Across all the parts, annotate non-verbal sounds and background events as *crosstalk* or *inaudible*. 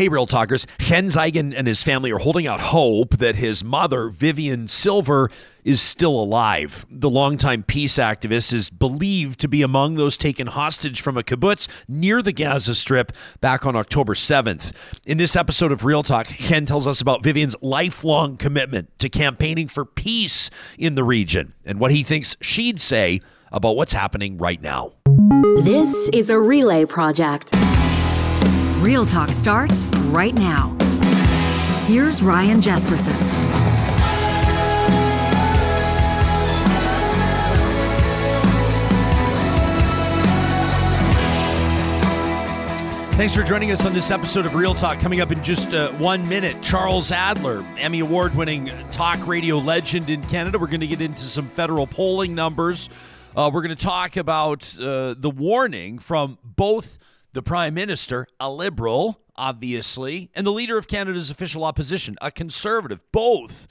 Hey, Real Talkers. Chen Zeigen and his family are holding out hope that his mother, Vivian Silver, is still alive. The longtime peace activist is believed to be among those taken hostage from a kibbutz near the Gaza Strip back on October 7th. In this episode of Real Talk, Chen tells us about Vivian's lifelong commitment to campaigning for peace in the region and what he thinks she'd say about what's happening right now. This is a relay project. Real Talk starts right now. Here's Ryan Jespersen. Thanks for joining us on this episode of Real Talk. Coming up in just uh, one minute, Charles Adler, Emmy Award winning talk radio legend in Canada. We're going to get into some federal polling numbers. Uh, we're going to talk about uh, the warning from both the Prime Minister, a Liberal, obviously, and the leader of Canada's official opposition, a Conservative, both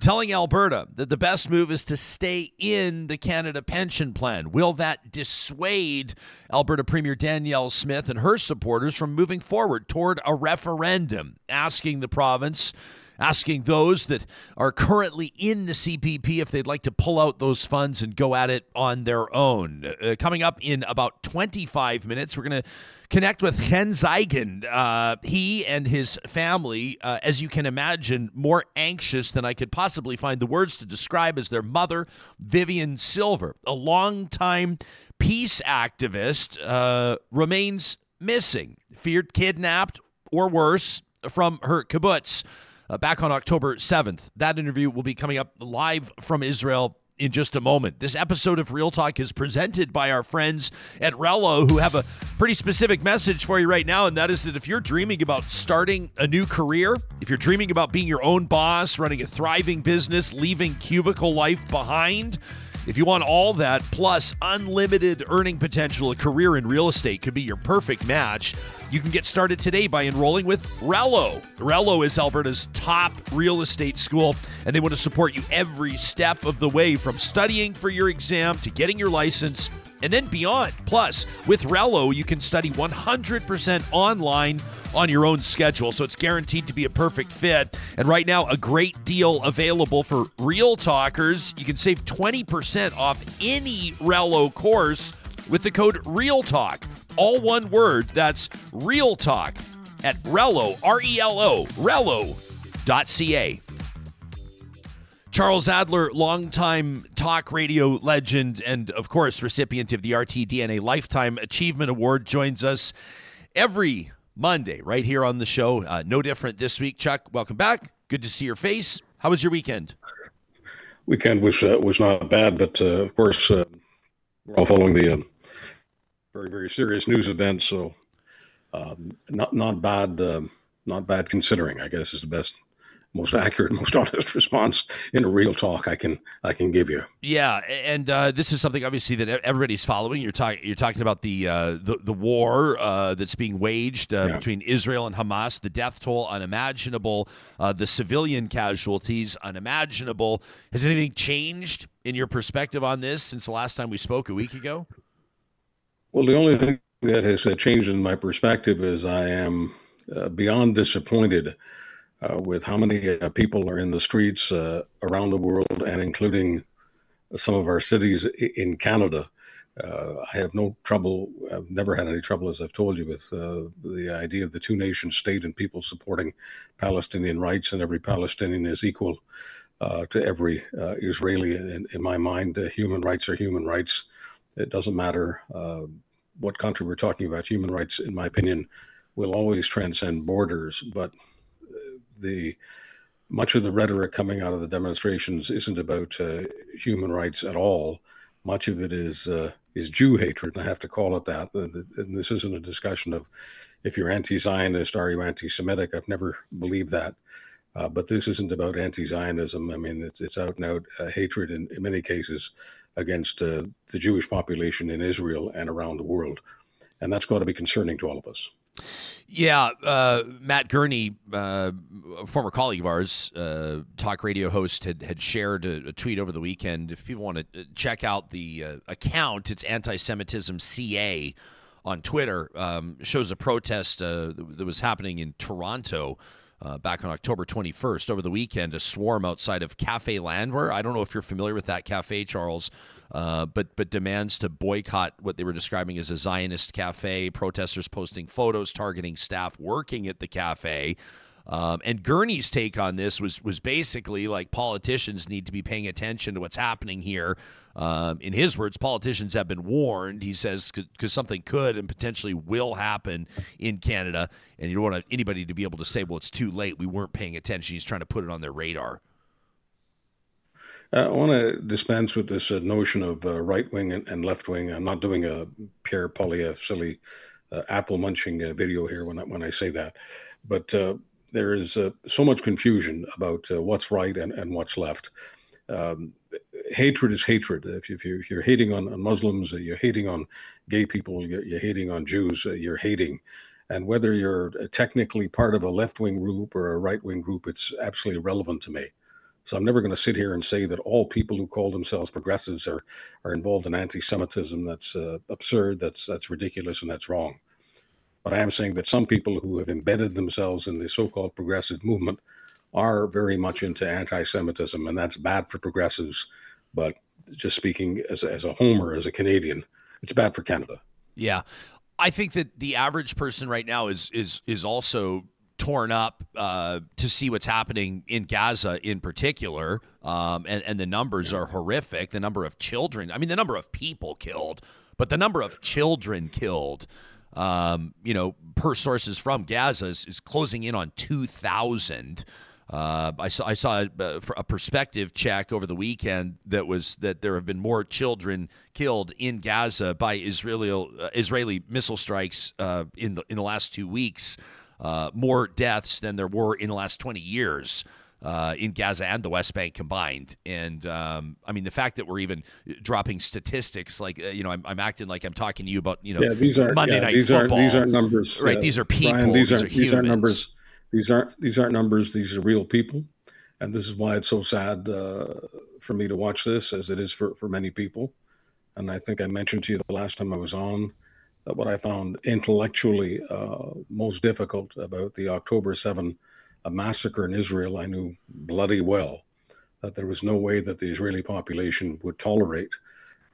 telling Alberta that the best move is to stay in the Canada Pension Plan. Will that dissuade Alberta Premier Danielle Smith and her supporters from moving forward toward a referendum, asking the province? Asking those that are currently in the CPP if they'd like to pull out those funds and go at it on their own. Uh, coming up in about 25 minutes, we're going to connect with Chen Zeigen. Uh, he and his family, uh, as you can imagine, more anxious than I could possibly find the words to describe as their mother, Vivian Silver, a longtime peace activist, uh, remains missing, feared kidnapped or worse from her kibbutz. Uh, back on October 7th. That interview will be coming up live from Israel in just a moment. This episode of Real Talk is presented by our friends at Rello, who have a pretty specific message for you right now, and that is that if you're dreaming about starting a new career, if you're dreaming about being your own boss, running a thriving business, leaving cubicle life behind, if you want all that plus unlimited earning potential, a career in real estate could be your perfect match. You can get started today by enrolling with Rello. Rello is Alberta's top real estate school, and they want to support you every step of the way from studying for your exam to getting your license and then beyond. Plus, with Rello, you can study 100% online on your own schedule, so it's guaranteed to be a perfect fit. And right now, a great deal available for real talkers. You can save 20% off any Rello course with the code REALTALK. All one word, that's Real Talk at Rello, R E L O, Rello.ca. Charles Adler, longtime talk radio legend and, of course, recipient of the RTDNA Lifetime Achievement Award, joins us every Monday right here on the show. Uh, no different this week. Chuck, welcome back. Good to see your face. How was your weekend? Weekend was uh, was not bad, but uh, of course uh, we're all following the um, very very serious news events. So um, not not bad, um, not bad considering. I guess is the best most accurate, *laughs* most honest response in a real talk I can I can give you. Yeah, and uh, this is something obviously that everybody's following. You're talking you're talking about the uh, the, the war uh, that's being waged uh, yeah. between Israel and Hamas. The death toll unimaginable. Uh, the civilian casualties unimaginable. Has anything changed in your perspective on this since the last time we spoke a week ago? Well, the only thing that has uh, changed in my perspective is I am beyond disappointed with how many uh, people are in the streets uh, around the world and including some of our cities in Canada. Uh, I have no trouble, I've never had any trouble, as I've told you, with uh, the idea of the two nation state and people supporting Palestinian rights, and every Palestinian is equal uh, to every Israeli. In, in, my mind, human rights are human rights. It doesn't matter what country we're talking about. Human rights, in my opinion, will always transcend borders, but the much of the rhetoric coming out of the demonstrations isn't about uh, human rights at all. Much of it is uh, is Jew hatred, and I have to call it that. And this isn't a discussion of if you're anti-Zionist, are you anti-Semitic? I've never believed that. Uh, but this isn't about anti-Zionism. I mean, it's, it's out and out uh, hatred in, in, many cases against uh, the Jewish population in Israel and around the world, and that's got to be concerning to all of us. Yeah, uh, Matt Gurney, uh, a former colleague of ours, uh, talk radio host, had, had shared a, a, tweet over the weekend. If people want to uh, check out the uh, account, it's anti Semitism CA on Twitter um, shows a protest uh, that was happening in Toronto. Uh, back on October 21st, over the weekend, a swarm outside of Cafe Landwer. I don't know if you're familiar with that cafe, Charles, uh, but but demands to boycott what they were describing as a Zionist cafe. Protesters posting photos targeting staff working at the cafe. Um, and Gurney's take on this was was basically like politicians need to be paying attention to what's happening here. Um, in his words, politicians have been warned. He says because something could and potentially will happen in Canada, and you don't want anybody to be able to say, "Well, it's too late. We weren't paying attention." He's trying to put it on their radar. Uh, I want to dispense with this uh, notion of uh, right wing and, and, left wing. I'm not doing a Pierre Poilievre silly uh, apple munching uh, video here when I, when I say that, but uh, there is uh, so much confusion about uh, what's right and, and what's left. Um, hatred is hatred. If, you, you're hating on, on, Muslims, uh, you're hating on gay people, you're, you're hating on Jews, you're hating. And whether you're technically part of a left wing group or a right wing group, it's absolutely irrelevant to me. So I'm never going to sit here and say that all people who call themselves progressives are are involved in anti-Semitism. That's uh, absurd. That's that's ridiculous, and that's wrong. But I am saying that some people who have embedded themselves in the so-called progressive movement are very much into anti-Semitism, and that's bad for progressives. But just speaking as a, as a homer, as a Canadian, it's bad for Canada. Yeah, I think that the average person right now is is is also torn up uh, to see what's happening in Gaza in particular. Um, and, and the numbers are horrific. The number of children, I mean, the number of people killed, but the number of children killed, um, you know, per sources from Gaza is, is closing in on 2,000. Uh, I saw I saw a, uh, a, perspective check over the weekend that was that there have been more children killed in Gaza by Israeli uh, Israeli missile strikes uh, in the in the last two weeks uh, more deaths than there were in the last 20 years. Uh, in Gaza and the West Bank combined. And um, I mean, the fact that we're even dropping statistics, like uh, you know, I'm, I'm, acting like I'm talking to you about you know, yeah, these are Monday yeah, night these football. Are, these aren't numbers, right? Uh, these are people. Brian, these, these, are, are these aren't numbers. These aren't these aren't numbers. These are real people, and this is why it's so sad uh, for me to watch this, as it is for for many people. And I think I mentioned to you the last time I was on that what I found intellectually uh, most difficult about the October 7 massacre in Israel, I knew bloody well that there was no way that the Israeli population would tolerate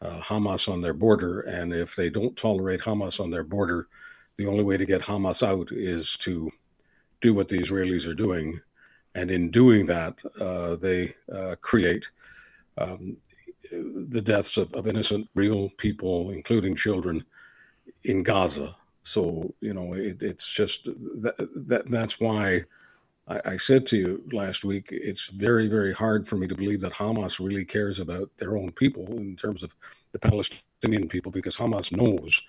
uh, Hamas on their border. And if they don't tolerate Hamas on their border, the only way to get Hamas out is to do what the Israelis are doing. And in doing that, uh, they uh, create um, the deaths of, of innocent, real people, including children, in Gaza. So you know, it, it's just that, that that's why I, I, said to you last week, it's very very hard for me to believe that Hamas really cares about their own people in terms of the Palestinian people, because Hamas knows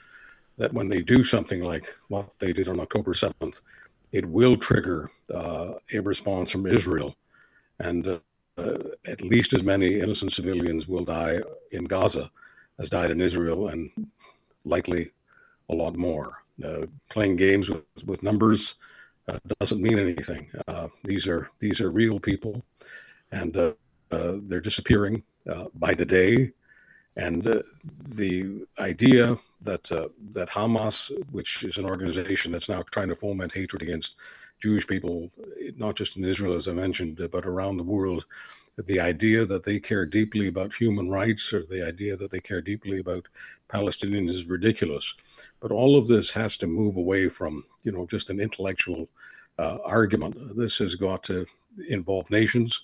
that when they do something like what they did on October seventh, it will trigger uh, a response from Israel, and uh, uh, at least as many innocent civilians will die in Gaza as died in Israel, and likely a lot more. Uh, playing games with, with numbers uh, doesn't mean anything. Uh, these are these are real people, and uh, uh, they're disappearing uh, by the day. And the idea that that Hamas, which is an organization that's now trying to foment hatred against Jewish people, not just in Israel, as I mentioned, but around the world, the idea that they care deeply about human rights or the idea that they care deeply about Palestinians is ridiculous. But all of this has to move away from, you know, just an intellectual uh, argument. This has got to involve nations.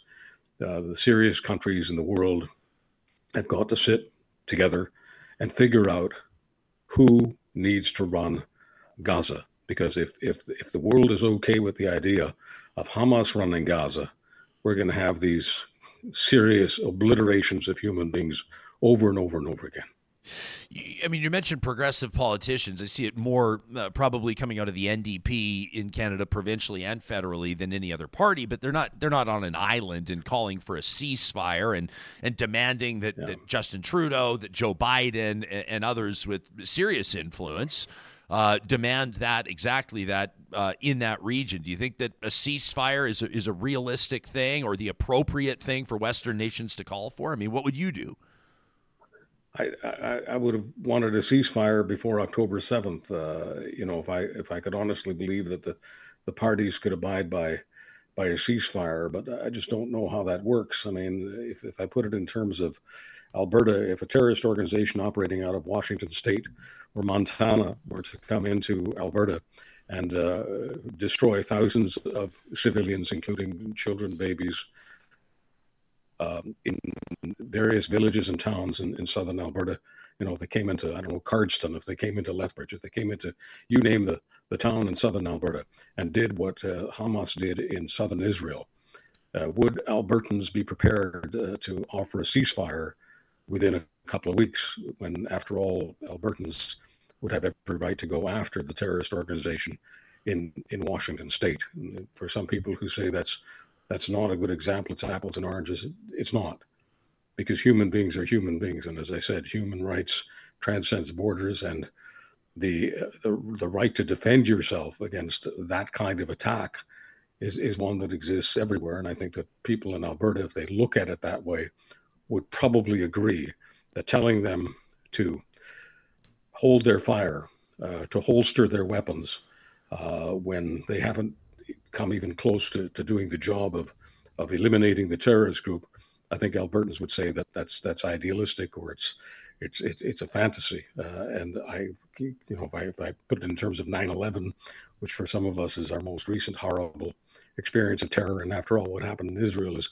Uh, the serious countries in the world have got to sit together and figure out who needs to run Gaza. Because if, if, if the world is okay with the idea of Hamas running Gaza, we're going to have these serious obliterations of human beings over and over and over again. I mean, you mentioned progressive politicians. I see it more uh, probably coming out of the NDP in Canada, provincially and federally, than any other party. But they're not they're not on an island and calling for a ceasefire and and demanding that, yeah. that Justin Trudeau, that Joe Biden, and, and others with serious influence uh, demand that exactly that uh, in that region. Do you think that a ceasefire is a, is a realistic thing or the appropriate thing for Western nations to call for? I mean, what would you do? I, I, I would have wanted a ceasefire before October 7th. Uh, you know, if I if I could honestly believe that the, the parties could abide by by a ceasefire, but I just don't know how that works. I mean, if, if I put it in terms of Alberta, if a terrorist organization operating out of Washington State or Montana were to come into Alberta and uh, destroy thousands of civilians, including children, babies, um, in various villages and towns in, in southern Alberta. You know, if they came into, I don't know, Cardston, if they came into Lethbridge, if they came into, you name the, the town in southern Alberta, and did what uh, Hamas did in southern Israel, uh, would Albertans be prepared uh, to offer a ceasefire within a couple of weeks when, after all, Albertans would have every right to go after the terrorist organization in, in Washington state? For some people who say that's that's not a good example. It's apples and oranges. It's not, because human beings are human beings, and as I said, human rights transcends borders, and the the, the right to defend yourself against that kind of attack is is one that exists everywhere. And I think that people in Alberta, if they look at it that way, would probably agree that telling them to hold their fire, uh, to holster their weapons uh, when they haven't come even close to, to doing the job of of eliminating the terrorist group, I think Albertans would say that that's that's idealistic or it's it's it's, it's a fantasy. Uh, and I, you know, if I if I put it in terms of 9/11, which for some of us is our most recent horrible experience of terror, and after all, what happened in Israel is,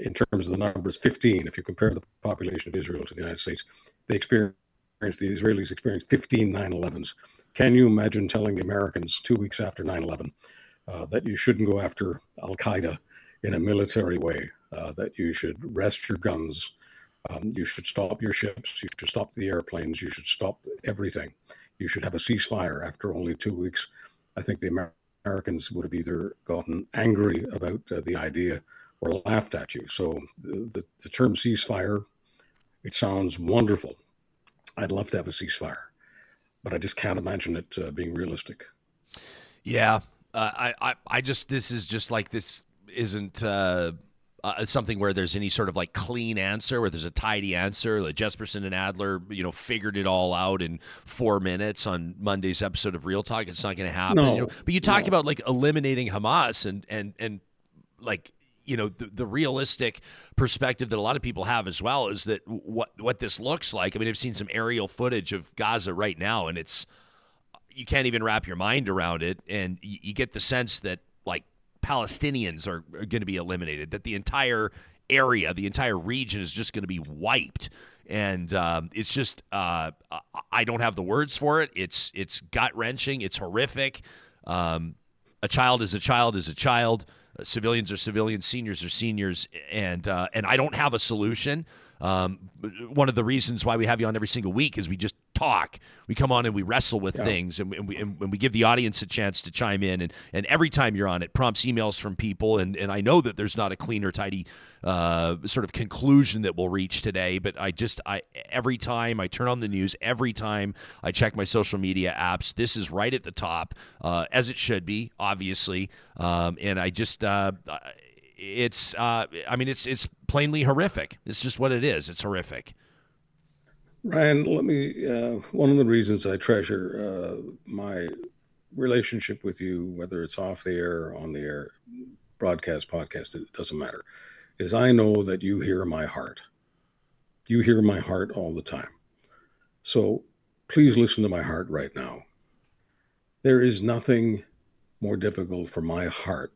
in terms of the numbers, 15. If you compare the population of Israel to the United States, they experienced the Israelis experienced 15 9/11s. Can you imagine telling the Americans two weeks after 9/11 uh, that you shouldn't go after Al Qaeda in a military way, uh, that you should rest your guns, um, you should stop your ships, you should stop the airplanes, you should stop everything. You should have a ceasefire after only two weeks. I think the Amer- Americans would have either gotten angry about uh, the idea or laughed at you. So the, the, the term ceasefire, it sounds wonderful. I'd love to have a ceasefire, but I just can't imagine it uh, being realistic. Yeah, uh, I, I, I just this is just like this isn't uh, uh, something where there's any sort of like clean answer, where there's a tidy answer. Like Jespersen and Adler, you know, figured it all out in four minutes on Monday's episode of Real Talk. It's not going to happen. No, you know? But you talk no. about like eliminating Hamas and and and like you know the, the realistic perspective that a lot of people have as well is that what what this looks like. I mean, I've seen some aerial footage of Gaza right now, and it's you can't even wrap your mind around it, and you, you get the sense that like Palestinians are, are going to be eliminated, that the entire area, the entire region is just going to be wiped. And um, it's just, uh, I don't have the words for it. It's it's gut wrenching. It's horrific. Um, a child is a child is a child. Civilians are civilians. Seniors are seniors. And uh, and I don't have a solution. Um, one of the reasons why we have you on every single week is we just talk. We come on and we wrestle with Yeah. things, and, and we and, and we give the audience a chance to chime in. And and every time you're on, it prompts emails from people. And and I know that there's not a clean or tidy uh, sort of conclusion that we'll reach today, but I just I every time I turn on the news, every time I check my social media apps, this is right at the top, uh, as it should be, obviously. Um, and I just. Uh, it's uh, I mean it's it's plainly horrific. It's just what it is. It's horrific. Ryan, let me. Uh, one of the reasons I treasure my relationship with you, whether it's off the air, on the air, broadcast, podcast, it doesn't matter, is I know that you hear my heart. You hear my heart all the time. So please listen to my heart right now. There is nothing more difficult for my heart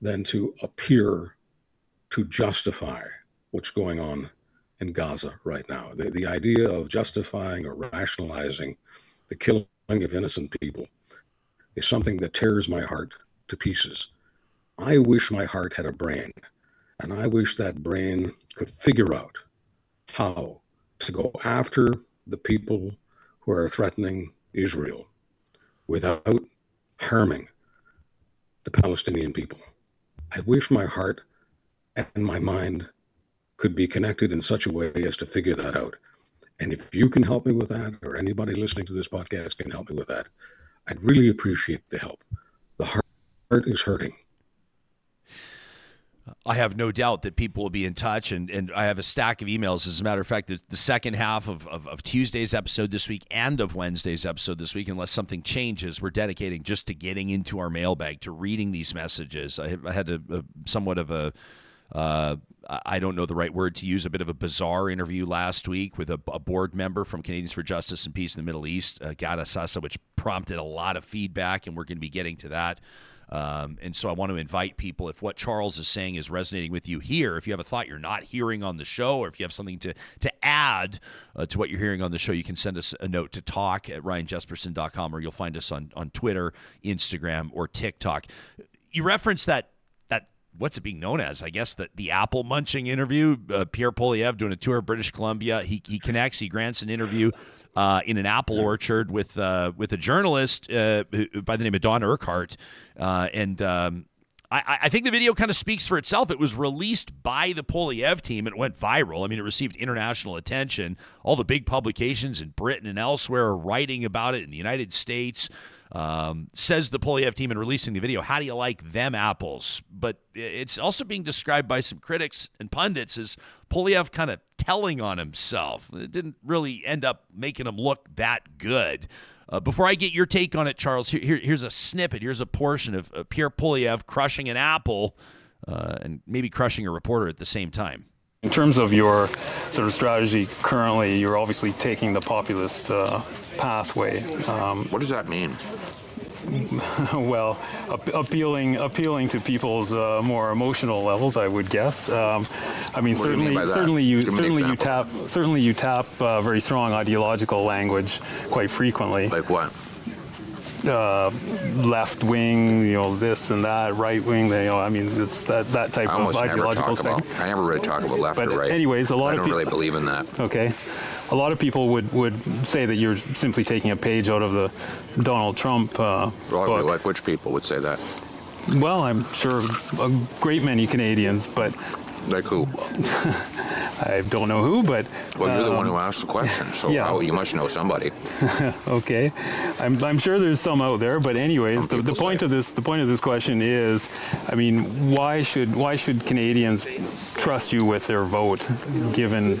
than to appear to justify what's going on in Gaza right now. The, the idea of justifying or rationalizing the killing of innocent people is something that tears my heart to pieces. I wish my heart had a brain, and I wish that brain could figure out how to go after the people who are threatening Israel without harming the Palestinian people. I wish my heart and my mind could be connected in such a way as to figure that out. And if you can help me with that, or anybody listening to this podcast can help me with that, I'd really appreciate the help. The heart is hurting. I have no doubt that people will be in touch, and, and I have a stack of emails. As a matter of fact, the, the second half of, of, of, Tuesday's episode this week and of Wednesday's episode this week, unless something changes, we're dedicating just to getting into our mailbag, to reading these messages. I, I had a, a, somewhat of a, uh, I don't know the right word to use, a bit of a bizarre interview last week with a, a board member from Canadians for Justice and Peace in the Middle East, uh, Ghada Sasa, which prompted a lot of feedback, and we're going to be getting to that. Um, and so I want to invite people if what Charles is saying is resonating with you here, if you have a thought you're not hearing on the show, or if you have something to, to add uh, to what you're hearing on the show, you can send us a note to talk at ryanjespersen.com or you'll find us on, on Twitter, Instagram, or TikTok. You referenced that that what's it being known as? I guess the the apple munching interview. Uh, Pierre Poilievre doing a tour of British Columbia. He he connects. He grants an interview uh, in an apple orchard with uh, with a journalist uh, by the name of Don Urquhart, uh, and um, I, I, think the video kind of speaks for itself. It was released by the Poilievre team it went viral. I mean, it received international attention. All the big publications in Britain and elsewhere are writing about it in the United States. Um, says the Poilievre team in releasing the video. How do you like them apples? But it's also being described by some critics and pundits as Poilievre kind of telling on himself. It didn't really end up making him look that good. Uh, before I get your take on it, Charles, here, here, here's a snippet. Here's a portion of uh, Pierre Poilievre crushing an apple uh, and maybe crushing a reporter at the same time. In terms of your sort of strategy currently, you're obviously taking the populist uh, pathway. Um, what does that mean? *laughs* well, appealing appealing to people's uh, more emotional levels, I would guess. Um, I mean, what certainly, you mean certainly you certainly you tap certainly you tap uh, very strong ideological language quite frequently. Like what? Uh, left wing, you know, this and that, right wing. You know, I mean, it's that that type of ideological spectrum. I never really talk about left but or right. Anyways, a lot I of people don't really believe in that. Okay, a lot of people would, would say that you're simply taking a page out of the Donald Trump uh, book. Like which people would say that? Well, I'm sure a great many Canadians, but like who? *laughs* I don't know who, but well, you're um, the one who um, asked the question, so yeah. you must know somebody. *laughs* okay, I'm, I'm sure there's some out there, but anyways, the, the point of this the point of this question is, I mean, why should why should Canadians trust you with their vote, given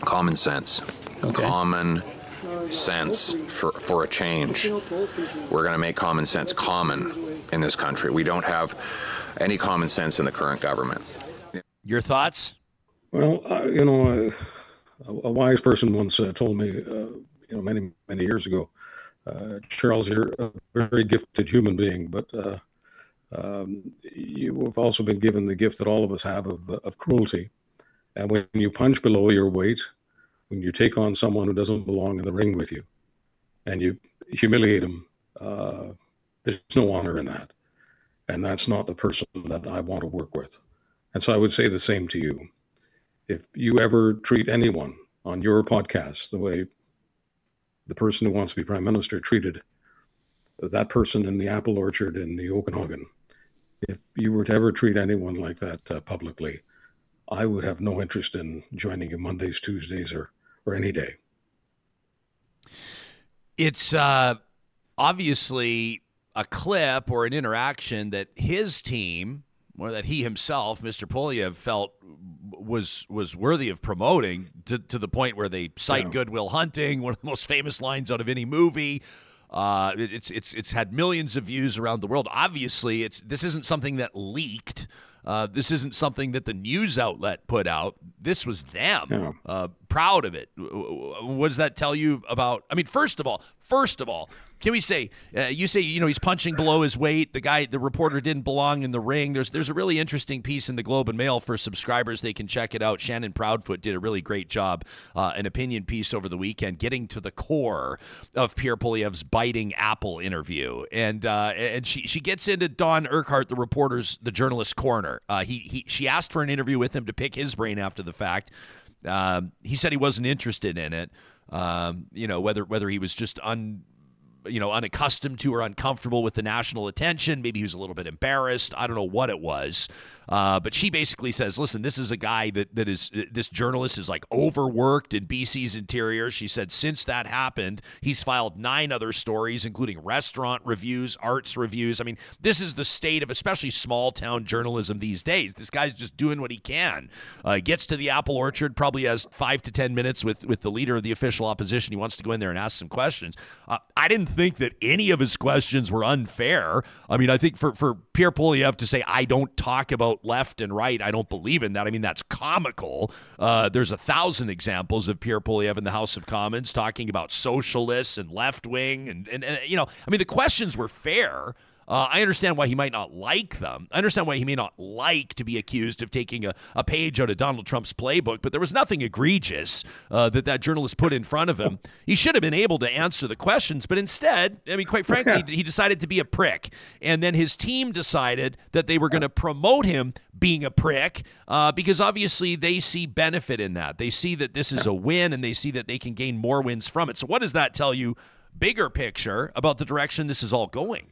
Common sense. Okay. Common sense for, for a change. We're going to make common sense common in this country. We don't have any common sense in the current government. Your thoughts? Well, uh, you know, uh, a wise person once uh, told me, uh, you know, many many years ago, uh, Charles, you're a very gifted human being, but uh, um, you have also been given the gift that all of us have of, of cruelty. And when you punch below your weight, when you take on someone who doesn't belong in the ring with you and you humiliate them, uh, there's no honor in that. And that's not the person that I want to work with. And so I would say the same to you. If you ever treat anyone on your podcast the way the person who wants to be prime minister treated that person in the apple orchard in the Okanagan, if you were to ever treat anyone like that uh, publicly, I would have no interest in joining you Mondays, Tuesdays, or or any day. It's uh, obviously a clip or an interaction that his team or that he himself, Mr. Poilievre, felt was was worthy of promoting to, to the point where they cite yeah. Good Will Hunting, one of the most famous lines out of any movie. Uh, it's it's it's had millions of views around the world. Obviously, it's this isn't something that leaked. Uh, this isn't something that the news outlet put out. This was them. Yeah. Uh, proud of it. What does that tell you about? I mean, first of all, first of all, Can we say uh, you say you know he's punching below his weight? The guy, the reporter, didn't belong in the ring. There's there's a really interesting piece in the Globe and Mail for subscribers. They can check it out. Shannon Proudfoot did a really great job, uh, an opinion piece over the weekend, getting to the core of Pierre Poilievre's biting Apple interview, and uh, and she she gets into Don Urquhart, the reporter's the journalist's corner. Uh, he he she asked for an interview with him to pick his brain after the fact. Um, he said he wasn't interested in it. Um, you know whether whether he was just un you know unaccustomed to or uncomfortable with the national attention. Maybe he was a little bit embarrassed. I don't know what it was. Uh, but she basically says, listen, this is a guy that, that is, this journalist is like overworked in BC's interior. She said, since that happened, he's filed nine other stories, including restaurant reviews, arts reviews. I mean, this is the state of especially small town journalism these days. This guy's just doing what he can. Uh, gets to the apple orchard, probably has five to 10 minutes with, with the leader of the official opposition. He wants to go in there and ask some questions. Uh, I didn't think that any of his questions were unfair. I mean, I think for, for Pierre Poilievre to say, I don't talk about left and right. I don't believe in that. I mean, that's comical. Uh, there's a thousand examples of Pierre Poilievre in the House of Commons talking about socialists and left wing. And, and, and, you know, I mean, the questions were fair. Uh, I understand why he might not like them. I understand why he may not like to be accused of taking a, a page out of Donald Trump's playbook, but there was nothing egregious uh, that that journalist put in front of him. He should have been able to answer the questions, but instead, I mean, quite frankly, he decided to be a prick. And then his team decided that they were going to promote him being a prick uh, because obviously they see benefit in that. They see that this is a win and they see that they can gain more wins from it. So, what does that tell you, bigger picture, about the direction this is all going?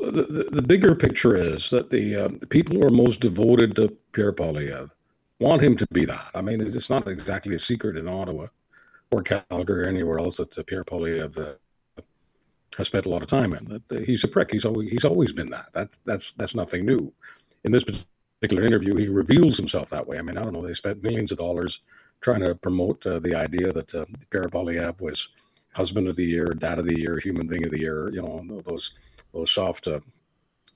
The, the bigger picture is that the, uh, the people who are most devoted to Pierre Poilievre want him to be that. I mean, it's not exactly a secret in Ottawa or Calgary or anywhere else that uh, Pierre Poilievre uh, has spent a lot of time in. That he's a prick. He's always he's always been that. That's that's that's nothing new. In this particular interview, he reveals himself that way. I mean, I don't know. They spent millions of dollars trying to promote uh, the idea that uh, Pierre Poilievre was husband of the year, dad of the year, human being of the year. You know, those those soft uh,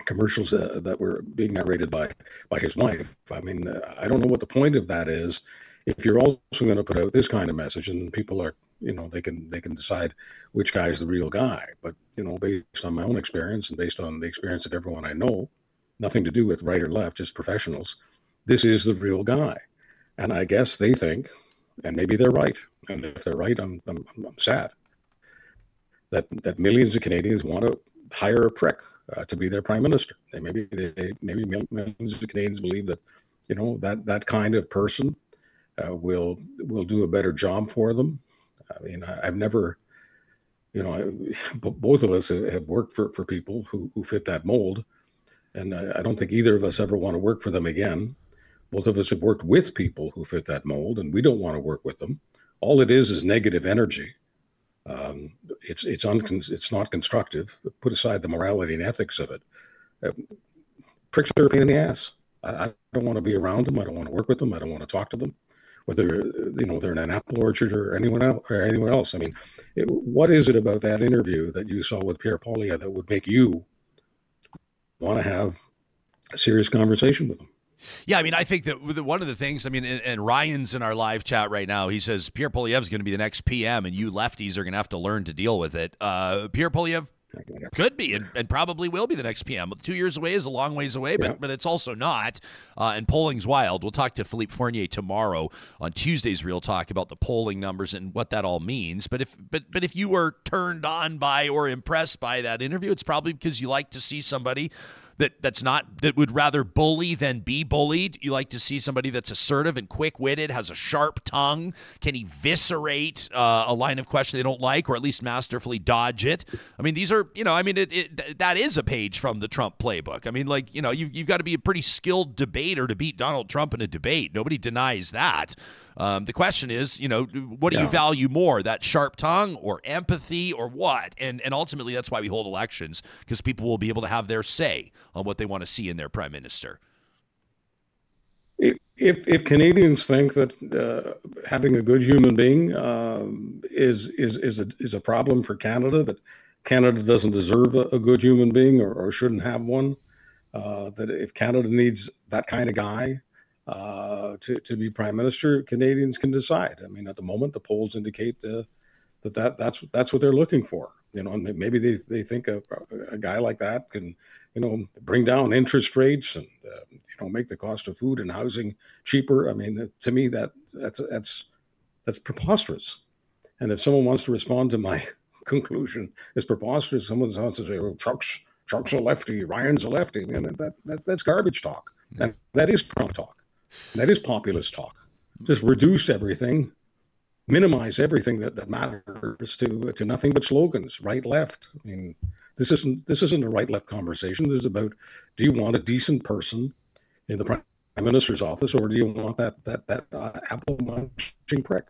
commercials uh, that were being narrated by by his wife. I mean, uh, I don't know what the point of that is. If you're also going to put out this kind of message, and people are, you know, they can they can decide which guy is the real guy. But you know, based on my own experience and based on the experience of everyone I know, nothing to do with right or left, just professionals. This is the real guy, and I guess they think, and maybe they're right. And if they're right, I'm I'm, I'm sad that that millions of Canadians want to hire a prick uh, to be their prime minister. Maybe they, maybe millions of Canadians believe that you know that that kind of person uh, will will do a better job for them. I mean, I, have never, you know, *laughs* I, both of us have worked for, for people who, who fit that mold, and I, I don't think either of us ever want to work for them again. Both of us have worked with people who fit that mold, and we don't want to work with them. All it is is negative energy um, it's it's it's not constructive. Put aside the morality and ethics of it. Uh, pricks are a pain in the ass. I, I don't want to be around them. I don't want to work with them. I don't want to talk to them. Whether you know they're in an apple orchard or anyone else or anywhere else. I mean, it, what is it about that interview that you saw with Pierre Poilievre that would make you want to have a serious conversation with them? Yeah, I mean, I think that one of the things, I mean, and, and Ryan's in our live chat right now. He says Pierre Poilievre's going to be the next PM, and you lefties are going to have to learn to deal with it. Uh, Pierre Poilievre could be and, and, probably will be the next PM. Two years away is a long ways away, but, yeah. but it's also not. Uh, and polling's wild. We'll talk to Philippe Fournier tomorrow on Tuesday's Real Talk about the polling numbers and what that all means. But if but but if you were turned on by or impressed by that interview, it's probably because you like to see somebody that that's not that would rather bully than be bullied. You like to see somebody that's assertive and quick-witted, has a sharp tongue, can eviscerate uh, a line of question they don't like, or at least masterfully dodge it. I mean, these are you know, I mean, it, it that is a page from the Trump playbook. I mean, like you know, you you've got to be a pretty skilled debater to beat Donald Trump in a debate. Nobody denies that. Um, the question is, you know, what do yeah. you value more, that sharp tongue or empathy or what? And and ultimately, that's why we hold elections because people will be able to have their say on what they want to see in their prime minister. If if, if Canadians think that uh, having a good human being uh, is is is a is a problem for Canada, that Canada doesn't deserve a, a good human being or, or shouldn't have one, uh, that if Canada needs that kind of guy, uh, to, to be prime minister, Canadians can decide. I mean, at the moment, the polls indicate uh, that, that that's that's what they're looking for. You know, and maybe they, they think a, a guy like that can, you know, bring down interest rates and uh, you know make the cost of food and housing cheaper. I mean, to me that that's that's that's preposterous. And if someone wants to respond to my *laughs* conclusion as preposterous, someone wants to say, "Well, Chuck's Chuck's a lefty, Ryan's a lefty," I mean, that, that that's garbage talk, and that is Trump talk, that is populist talk. Just reduce everything minimize everything that, that matters to to nothing but slogans, right, left. I mean, this isn't this isn't a right left conversation. This is about do you want a decent person in the prime minister's office, or do you want that that that uh, apple munching prick?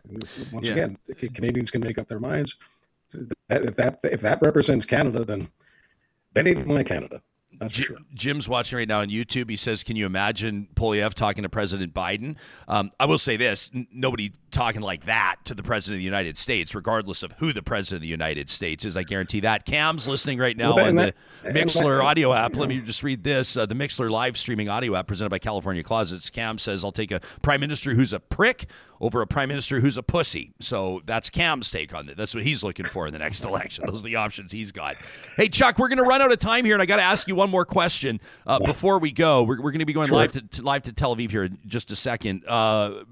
Once yeah. again, Canadians can make up their minds. If that if that represents Canada, then that ain't my Canada. That's. Jim's watching right now on YouTube. He says, "Can you imagine Poilievre talking to President Biden?" Um, I will say this: n- nobody talking like that to the president of the United States, regardless of who the president of the United States is. I guarantee that. Cam's listening right now well, on the Mixlr audio app. Let me just read this: uh, the Mixlr live streaming audio app presented by California Closets. Cam says, "I'll take a prime minister who's a prick over a prime minister who's a pussy." So that's Cam's take on it. That's what he's looking for in the next *laughs* election. Those are the options he's got. Hey, Chuck, we're going to run out of time here, and I got to ask you one more question uh, before we go. We're, we're going to be going sure. live to, to, live to Tel Aviv here in just a second. Uh,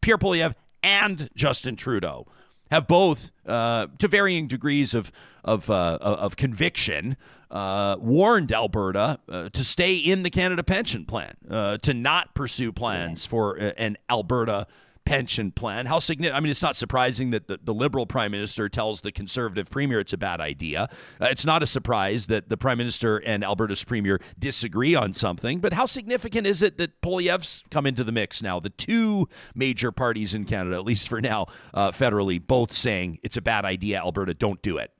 Pierre Poilievre and Justin Trudeau have both, uh, to varying degrees of of uh, of conviction, uh, warned Alberta uh, to stay in the Canada Pension Plan, uh, to not pursue plans for an Alberta pension plan. How significant? I mean, it's not surprising that the, the liberal prime minister tells the conservative premier it's a bad idea. Uh, it's not a surprise that the prime minister and Alberta's premier disagree on something. But how significant is it that Poilievre's come into the mix now? The two major parties in Canada, at least for now, uh, federally, both saying it's a bad idea. Alberta, don't do it.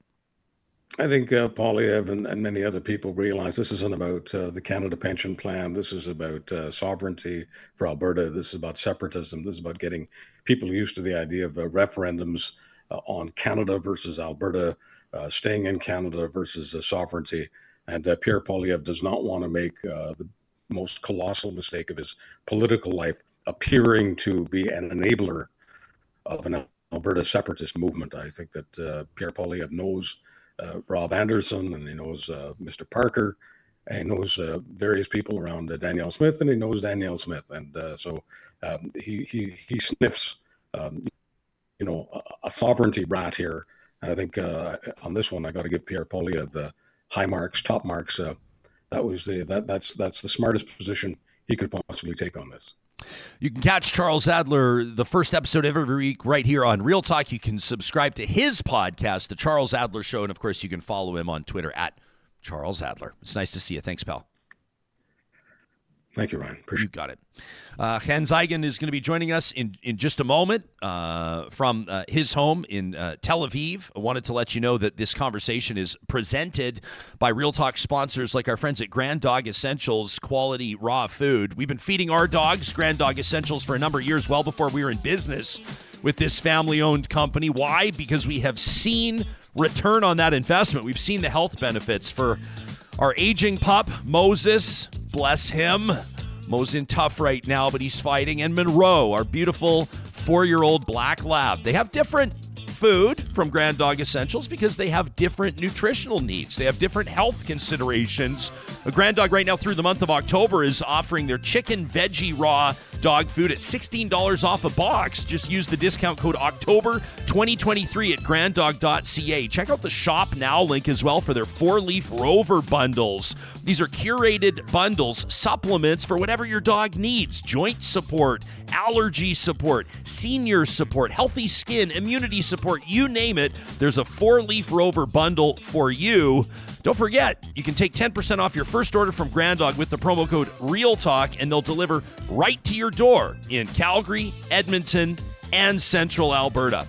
I think uh, Poilievre and, and, many other people realize this isn't about uh, the Canada Pension Plan. This is about uh, sovereignty for Alberta. This is about separatism. This is about getting people used to the idea of uh, referendums uh, on Canada versus Alberta, uh, staying in Canada versus sovereignty. And Pierre Poilievre does not want to make the most colossal mistake of his political life, appearing to be an enabler of an Alberta separatist movement. I think that Pierre Poilievre knows Rob Anderson and he knows uh, Mr. Parker and he knows uh, various people around uh, Danielle Smith and he knows Danielle Smith. And uh, so um, he, he, he sniffs, um, you know, a, a, sovereignty rat here. And I think uh, on this one, I got to give Pierre Poilievre the high marks, top marks. that was the, that, that's, that's the smartest position he could possibly take on this. You can catch Charles Adler the first episode every week right here on Real Talk. You can subscribe to his podcast, The Charles Adler Show. And of course, you can follow him on Twitter at Charles Adler. It's nice to see you. Thanks, pal. Thank you, Ryan. Appreciate you got it. Uh, Chen Zeigen is going to be joining us in, in just a moment uh, from uh, his home in uh, Tel Aviv. I wanted to let you know that this conversation is presented by Real Talk sponsors like our friends at Grand Dog Essentials Quality Raw Food. We've been feeding our dogs Grand Dog Essentials for a number of years, well before we were in business with this family owned company. Why? Because we have seen return on that investment. We've seen the health benefits for our aging pup, Moses, bless him. Mo's in tough right now, but he's fighting. And Monroe, our beautiful four year old black lab. They have different food from Grand Dog Essentials because they have different nutritional needs. They have different health considerations. A Grand Dog right now through the month of October is offering their chicken veggie raw dog food at $16 off a box. Just use the discount code October 2023 at granddog.ca. Check out the shop now link as well for their four leaf rover bundles. These are curated bundles, supplements for whatever your dog needs joint support, allergy support, senior support, healthy skin, immunity support, you name it. There's a four leaf rover bundle for you. Don't forget, you can take 10% off your first order from Grand Dog with the promo code REALTALK, and they'll deliver right to your door in Calgary, Edmonton, and Central Alberta.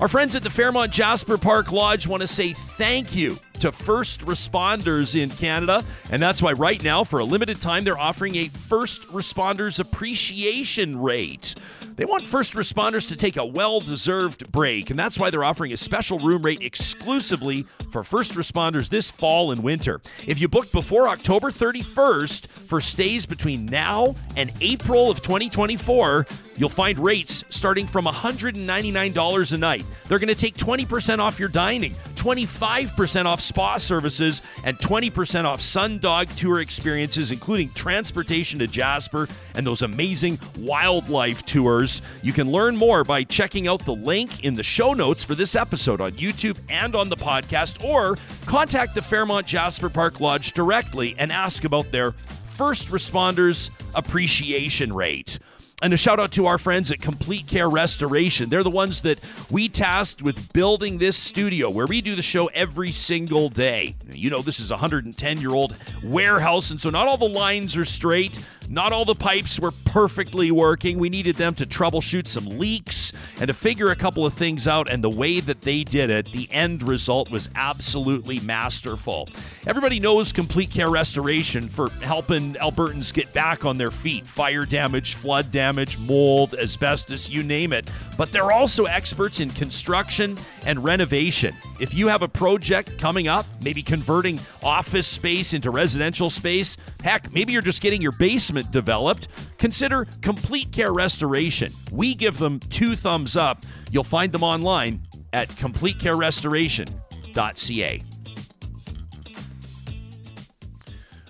Our friends at the Fairmont Jasper Park Lodge want to say thank you to first responders in Canada. And that's why right now, for a limited time, they're offering a first responders appreciation rate. They want first responders to take a well deserved break, and that's why they're offering a special room rate exclusively for first responders this fall and winter. If you booked before October 31st for stays between now and April of 2024, You'll find rates starting from $199 a night. They're going to take 20% off your dining, 25% off spa services, and 20% off Sundog Tour experiences, including transportation to Jasper and those amazing wildlife tours. You can learn more by checking out the link in the show notes for this episode on YouTube and on the podcast, or contact the Fairmont Jasper Park Lodge directly and ask about their first responders appreciation rate. And a shout out to our friends at Complete Care Restoration. They're the ones that we tasked with building this studio where we do the show every single day. You know, this is a 110 year old warehouse, and so not all the lines are straight. Not all the pipes were perfectly working. We needed them to troubleshoot some leaks and to figure a couple of things out. And the way that they did it, the end result was absolutely masterful. Everybody knows Complete Care Restoration for helping Albertans get back on their feet fire damage, flood damage, mold, asbestos, you name it. But they're also experts in construction and renovation. If you have a project coming up, maybe converting office space into residential space, heck, maybe you're just getting your basement developed, consider Complete Care Restoration. We give them two thumbs up. You'll find them online at completecarerestoration.ca.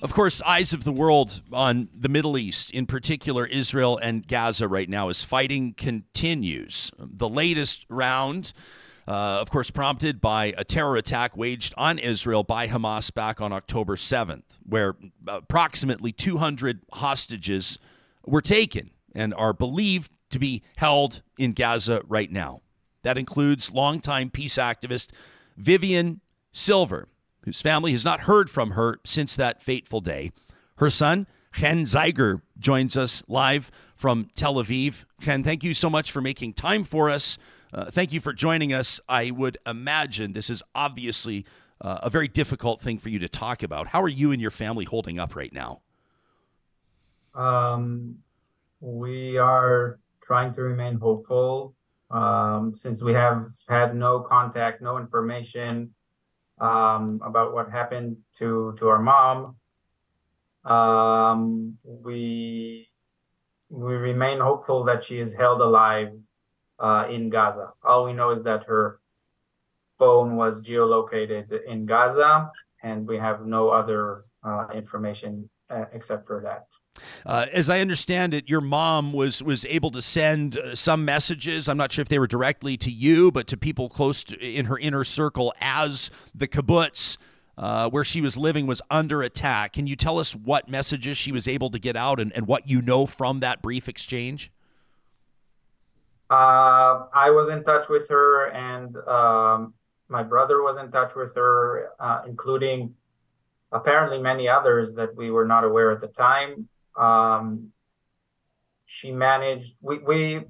Of course, eyes of the world on the Middle East, in particular Israel and Gaza right now, as fighting continues. The latest round, uh, of course, prompted by a terror attack waged on Israel by Hamas back on October 7th, where approximately 200 hostages were taken and are believed to be held in Gaza right now. That includes longtime peace activist Vivian Silver whose family has not heard from her since that fateful day. Her son, Chen Zeigen, joins us live from Tel Aviv. Chen, thank you so much for making time for us. Uh, thank you for joining us. I would imagine this is obviously uh, a very difficult thing for you to talk about. How are you and your family holding up right now? Um, we are trying to remain hopeful um, since we have had no contact, no information um, about what happened to to our mom. Um, we we remain hopeful that she is held alive uh, in Gaza. All we know is that her phone was geolocated in Gaza, and we have no other uh, information uh, except for that. Uh, as I understand it, your mom was was able to send uh, some messages. I'm not sure if they were directly to you, but to people close to, in her inner circle as the kibbutz uh, where she was living was under attack. Can you tell us what messages she was able to get out and, and what you know from that brief exchange? Uh, I was in touch with her, and um, my brother was in touch with her, uh, including apparently many others that we were not aware at the time. Um, she managed. We we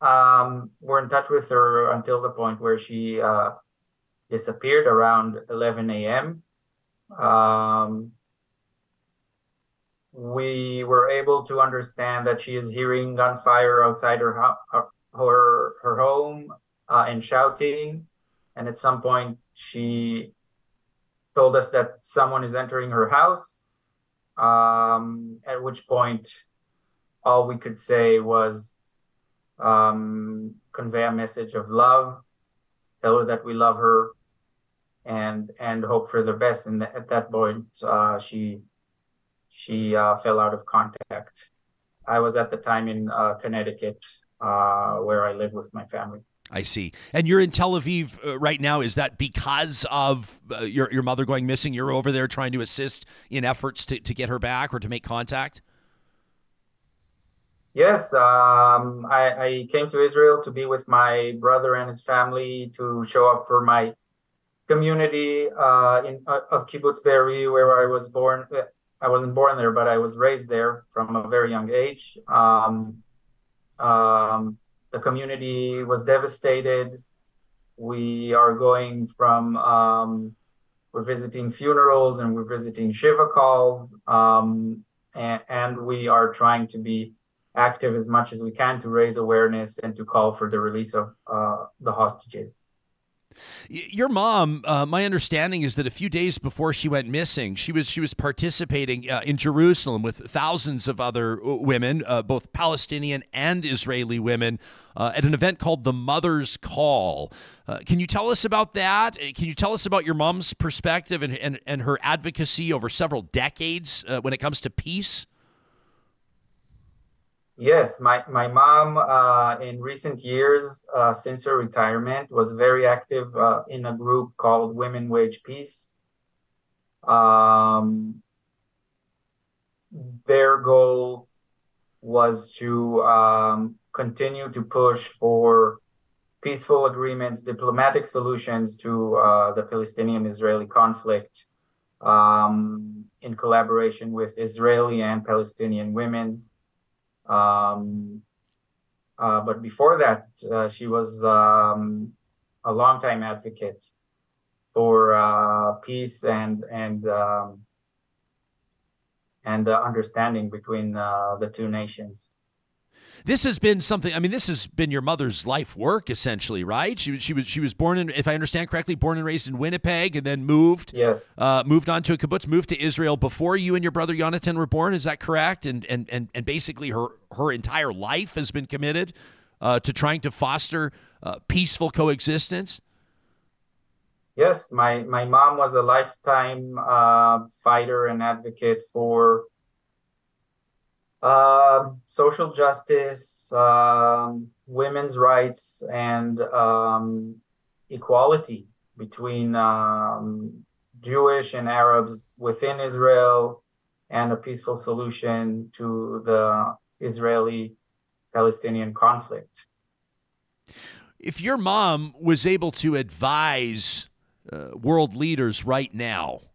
um, were in touch with her until the point where she uh, disappeared around 11 a.m. Um, we were able to understand that she is hearing gunfire outside her her her home uh, and shouting, and at some point she told us that someone is entering her house um, at which point, all we could say was um, convey a message of love, tell her that we love her, and and hope for the best. And at that point, uh, she she uh, fell out of contact. I was at the time in uh, Connecticut, uh, where I live with my family. I see. And you're in Tel Aviv uh, right now. Is that because of uh, your, your mother going missing? You're over there trying to assist in efforts to, to get her back or to make contact? Yes. Um, I, I, came to Israel to be with my brother and his family to show up for my community uh, in, uh, of Kibbutz Be'eri, where I was born. Uh, I wasn't born there, but I was raised there from a very young age. Um, um, the community was devastated. We are going from um, we're visiting funerals and we're visiting shiva calls, um, and, and, we are trying to be active as much as we can to raise awareness and to call for the release of uh, the hostages. Your mom, uh, my understanding is that a few days before she went missing, she was she was participating uh, in Jerusalem with thousands of other uh, women, uh, both Palestinian and Israeli women, uh, at an event called the Mother's Call. Uh, can you tell us about that? Can you tell us about your mom's perspective and and, and her advocacy over several decades when it comes to peace? Yes, my, my mom uh, in recent years, uh, since her retirement, was very active uh, in a group called Women Wage Peace. Um, their goal was to um, continue to push for peaceful agreements, diplomatic solutions to uh, the Palestinian Israeli conflict um, in collaboration with Israeli and Palestinian women. Um, uh, but before that, uh, she was um, a longtime advocate for uh, peace and and um, and understanding between uh, the two nations this has been something. I mean, this has been your mother's life work essentially, right? She she was she was born in, if I understand correctly, born and raised in Winnipeg, and then moved. Yes. Uh, moved on to a kibbutz, moved to Israel before you and your brother Yonatan were born. Is that correct? And and and and basically, her her entire life has been committed uh, to trying to foster uh, peaceful coexistence. Yes, my my mom was a lifetime uh, fighter and advocate for uh, social justice, um, women's rights, and um, equality between um, Jewish and Arabs within Israel, and a peaceful solution to the Israeli Palestinian conflict. If your mom was able to advise uh, world leaders right now,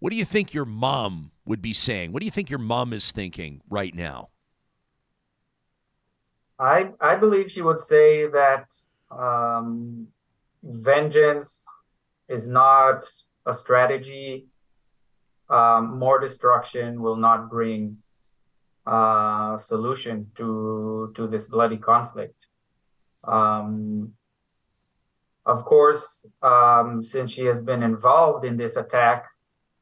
what do you think your mom would be saying? What do you think your mom is thinking right now? I I believe she would say that um, vengeance is not a strategy. Um, more destruction will not bring a uh, solution to to this bloody conflict. Um, of course, um, since she has been involved in this attack,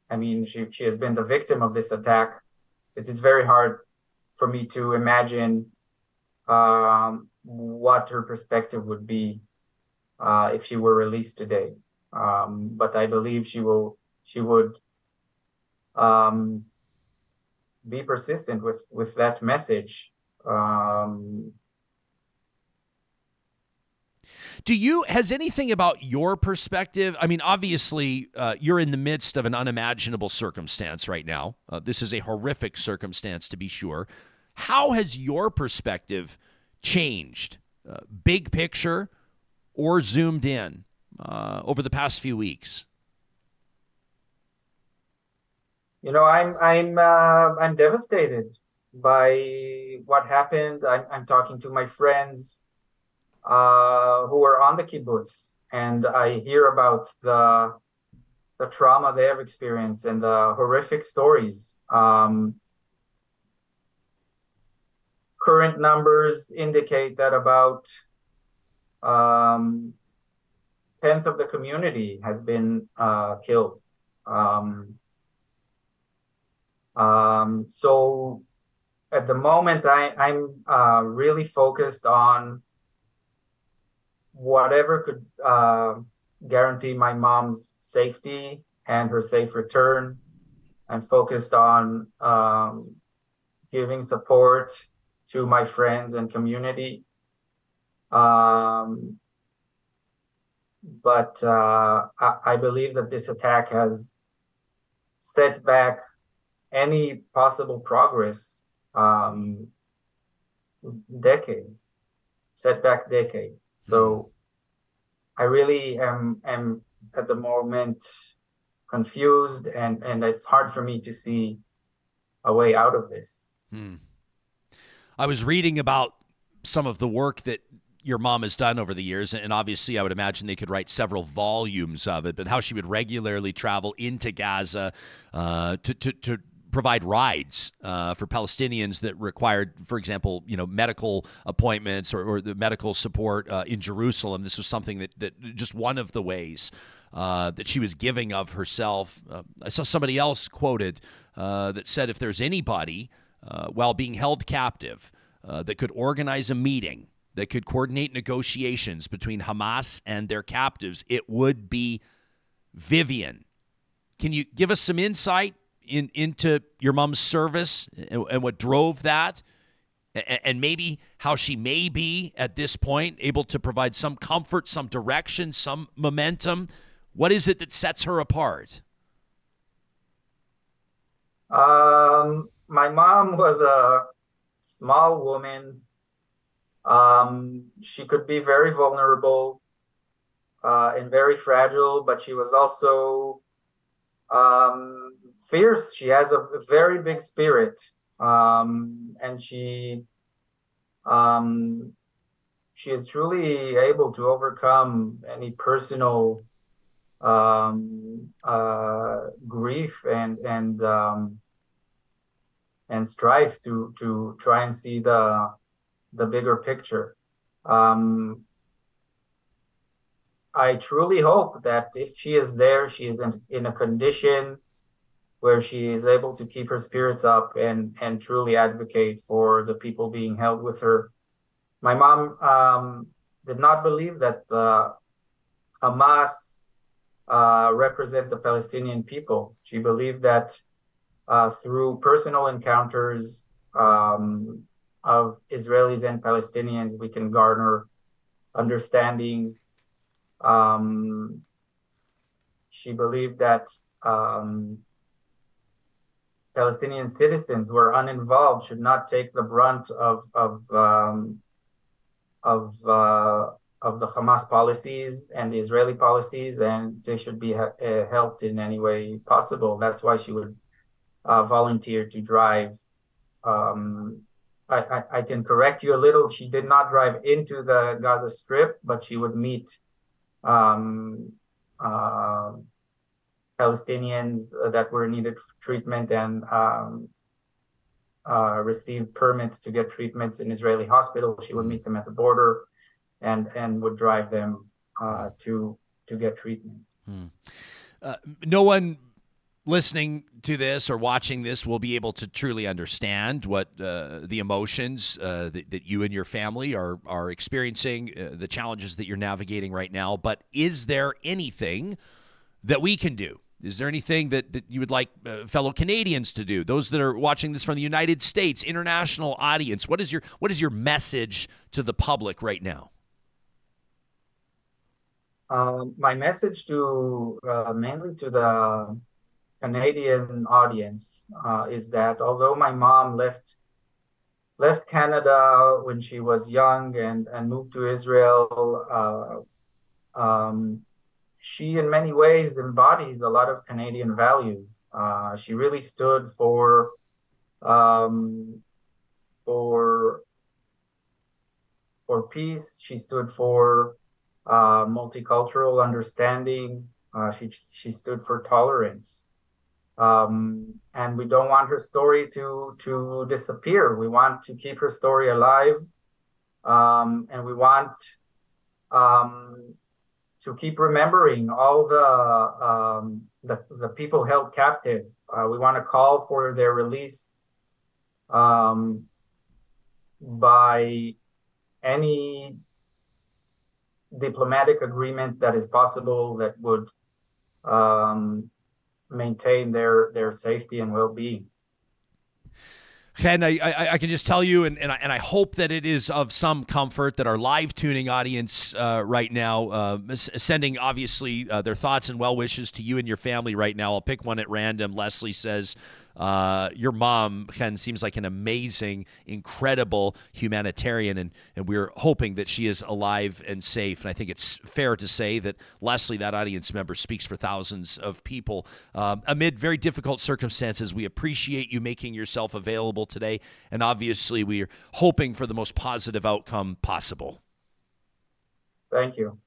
I mean, she, she has been the victim of this attack. It is very hard for me to imagine um, what her perspective would be uh, if she were released today. Um, but I believe she will she would um, be persistent with with that message um, do you has anything about your perspective? I mean, obviously, uh, you're in the midst of an unimaginable circumstance right now. Uh, this is a horrific circumstance, to be sure. How has your perspective changed, uh, big picture or zoomed in, uh, over the past few weeks? You know, I'm I'm uh, I'm devastated by what happened. I'm I'm talking to my friends uh, who are on the kibbutz, and I hear about the the trauma they have experienced and the horrific stories. Um, current numbers indicate that about um, tenth of the community has been uh, killed. Um, um, so at the moment, I, am uh, really focused on whatever could uh, guarantee my mom's safety and her safe return and focused on um, giving support to my friends and community. Um, but uh, I, I, believe that this attack has set back any possible progress um, decades set back decades so I really am am at the moment confused and and it's hard for me to see a way out of this. Hmm. I was reading about some of the work that your mom has done over the years, and obviously, I would imagine they could write several volumes of it. But how she would regularly travel into Gaza uh, to, to to provide rides uh, for Palestinians that required, for example, you know, medical appointments or, or the medical support uh, in Jerusalem. This was something that, that just one of the ways uh, that she was giving of herself. Uh, I saw somebody else quoted uh, that said if there's anybody uh, while being held captive that could organize a meeting that could coordinate negotiations between Hamas and their captives, it would be Vivian. Can you give us some insight in, into your mom's service and, and what drove that? And, and maybe how she may be at this point able to provide some comfort, some direction, some momentum. What is it that sets her apart? Um, my mom was a small woman um, she could be very vulnerable uh, and very fragile, but she was also um, fierce. She has a, very big spirit, um, and she um, she is truly able to overcome any personal um, uh, grief and and um, and strife to to try and see the the bigger picture. Um, I truly hope that if she is there, she is in, in a condition where she is able to keep her spirits up and and truly advocate for the people being held with her. My mom um, did not believe that the Hamas uh, represent the Palestinian people. She believed that uh, through personal encounters, um, of Israelis and Palestinians, we can garner understanding. Um, she believed that um, Palestinian citizens who are uninvolved should not take the brunt of of um, of uh, of the Hamas policies and the Israeli policies, and they should be uh, helped in any way possible. That's why she would uh, volunteer to drive um, I, I, I, can correct you a little. She did not drive into the Gaza Strip, but she would meet um, uh, Palestinians that were needed treatment and um, uh, received permits to get treatments in Israeli hospitals. She would meet them at the border and and would drive them uh, to to get treatment. Hmm. Uh, no one listening to this or watching this will be able to truly understand what uh, the emotions uh, that, that, you and your family are are experiencing, uh, the challenges that you're navigating right now. But is there anything that we can do? Is there anything that, that you would like uh, fellow Canadians to do? Those that are watching this from the United States, international audience, what is your what is your message to the public right now? Um, my message to uh, mainly to the Canadian audience uh, is that although my mom left left Canada when she was young and, and moved to Israel, uh, um, she in many ways embodies a lot of Canadian values. Uh, she really stood for um, for for peace. She stood for uh, multicultural understanding. Uh, she she stood for tolerance um, and we don't want her story to to disappear. We want to keep her story alive, um, and we want um, to keep remembering all the um, the, the people held captive. Uh, we want to call for their release um, by any diplomatic agreement that is possible that would um, maintain their their safety and well-being. Chen, I, I, I, can just tell you, and, and I, and, I, hope that it is of some comfort that our live tuning audience uh, right now, uh, sending obviously uh, their thoughts and well wishes to you and your family right now. I'll pick one at random. Leslie says, uh, your mom, Chen, seems like an amazing, incredible humanitarian, and, and we're hoping that she is alive and safe. And I think it's fair to say that Leslie, that audience member, speaks for thousands of people um, amid very difficult circumstances. We appreciate you making yourself available today, and obviously, we're hoping for the most positive outcome possible. Thank you.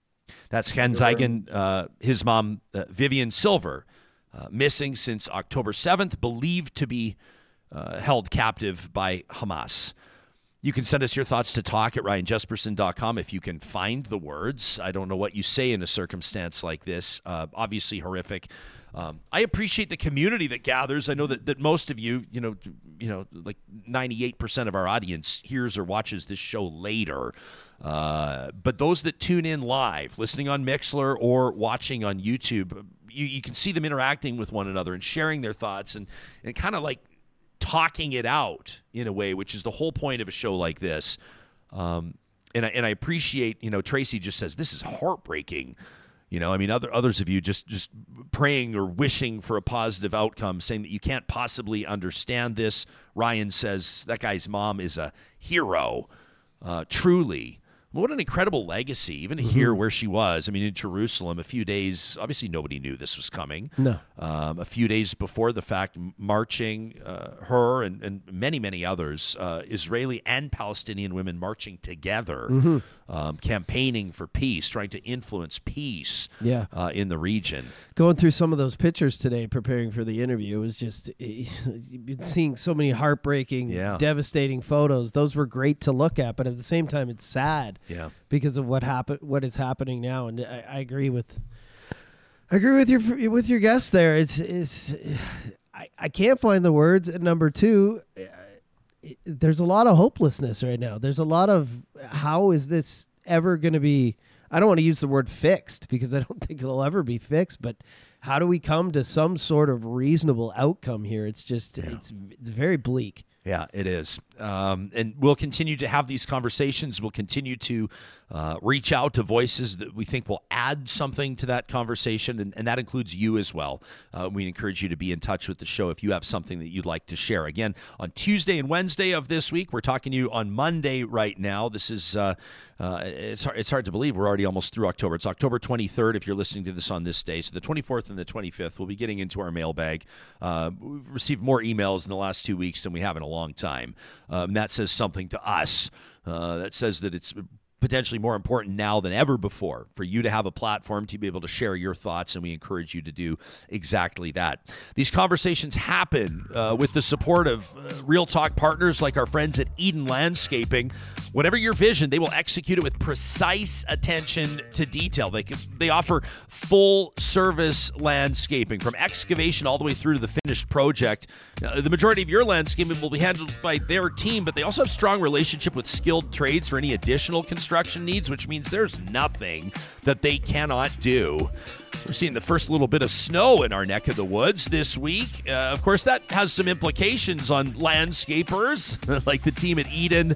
That's Chen Zeigen, uh, his mom, uh, Vivian Silver uh, missing since October 7th, believed to be uh, held captive by Hamas. You can send us your thoughts to talk at ryanjespersen.com if you can find the words. I don't know what you say in a circumstance like this. Uh, obviously horrific. Um, I appreciate the community that gathers. I know that, that most of you, you know, you know, like 98% of our audience hears or watches this show later. Uh, but those that tune in live, listening on Mixlr or watching on YouTube, you, you can see them interacting with one another and sharing their thoughts and, and kind of like talking it out in a way, which is the whole point of a show like this. Um, and I, and I appreciate, you know, Tracy just says this is heartbreaking. You know, I mean, other others of you just just praying or wishing for a positive outcome, saying that you can't possibly understand this. Ryan says that guy's mom is a hero, uh, truly. What an incredible legacy, even to Mm-hmm. hear where she was. I mean, in Jerusalem, a few days, obviously nobody knew this was coming. No. Um, a few days before the fact, marching, uh, her and, and many, many others, uh, Israeli and Palestinian women marching together, Mm-hmm. Um, campaigning for peace, trying to influence peace Yeah. uh, in the region. Going through some of those pictures today, preparing for the interview, it was just *laughs* you've seeing so many heartbreaking, Yeah. devastating photos. Those were great to look at, but at the same time, it's sad Yeah. because of what happened, what is happening now. And I, I agree with, I agree with your with your guest there. It's it's, *sighs* I, I can't find the words. And number two, it- there's a lot of hopelessness right now. There's a lot of how is this ever going to be? I don't want to use the word fixed because I don't *laughs* think it'll ever be fixed. But how do we come to some sort of reasonable outcome here? It's just it's it's very bleak. Yeah, it is. Um, and we'll continue to have these conversations. We'll continue to uh, reach out to voices that we think will add something to that conversation, and, and that includes you as well. Uh, we encourage you to be in touch with the show if you have something that you'd like to share. Again, on Tuesday and Wednesday of this week, we're talking to you on Monday right now. This is, uh, uh, it's, hard, it's hard to believe we're already almost through October. It's October 23rd if you're listening to this on this day. So the 24th and the 25th, we'll be getting into our mailbag. Uh, we've received more emails in the last two weeks than we have in a long time. Um, that says something to us. Uh, that says that it's potentially more important now than ever before for you to have a platform to be able to share your thoughts, and we encourage you to do exactly that. These conversations happen uh, with the support of uh, Real Talk partners like our friends at Eden Landscaping. Whatever your vision, they will execute it with precise attention to detail. They can, they offer full service landscaping from excavation all the way through to the finished project. The majority of your landscaping will be handled by their team, but they also have strong relationship with skilled trades for any additional construction needs, which means there's nothing that they cannot do. We're seeing the first little bit of snow in our neck of the woods this week. Uh, of course, that has some implications on landscapers *laughs* like the team at Eden.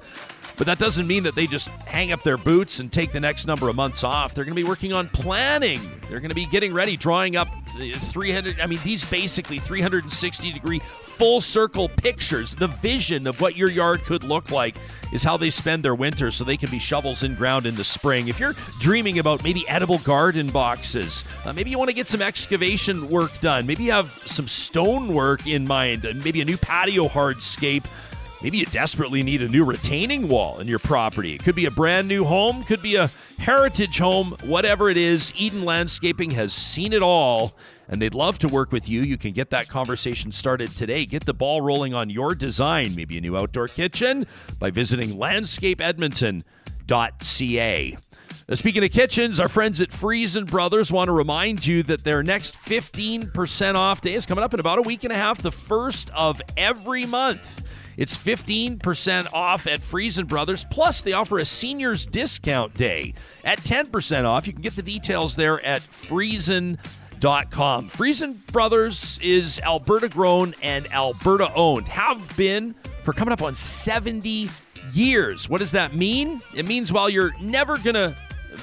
But that doesn't mean that they just hang up their boots and take the next number of months off. They're going to be working on planning. They're going to be getting ready, drawing up uh, 300. I mean, these basically 360 degree full circle pictures. The vision of what your yard could look like is how they spend their winter so they can be shovels in ground in the spring. If you're dreaming about maybe edible garden boxes, uh, maybe you want to get some excavation work done, maybe you have some stone work in mind, maybe a new patio hardscape. Maybe you desperately need a new retaining wall in your property. It could be a brand new home, could be a heritage home, whatever it is. Eden Landscaping has seen it all, and they'd love to work with you. You can get that conversation started today. Get the ball rolling on your design, maybe a new outdoor kitchen, by visiting landscapeedmonton.ca. Now, speaking of kitchens, our friends at Freson Brothers want to remind you that their next 15% off day is coming up in about a week and a half, the first of every month. It's 15% off at Freson Brothers. Plus, they offer a seniors discount day at 10% off. You can get the details there at Freson.com. Freson Brothers is Alberta grown and Alberta owned. Have been for coming up on 70 years. What does that mean? It means while you're never going to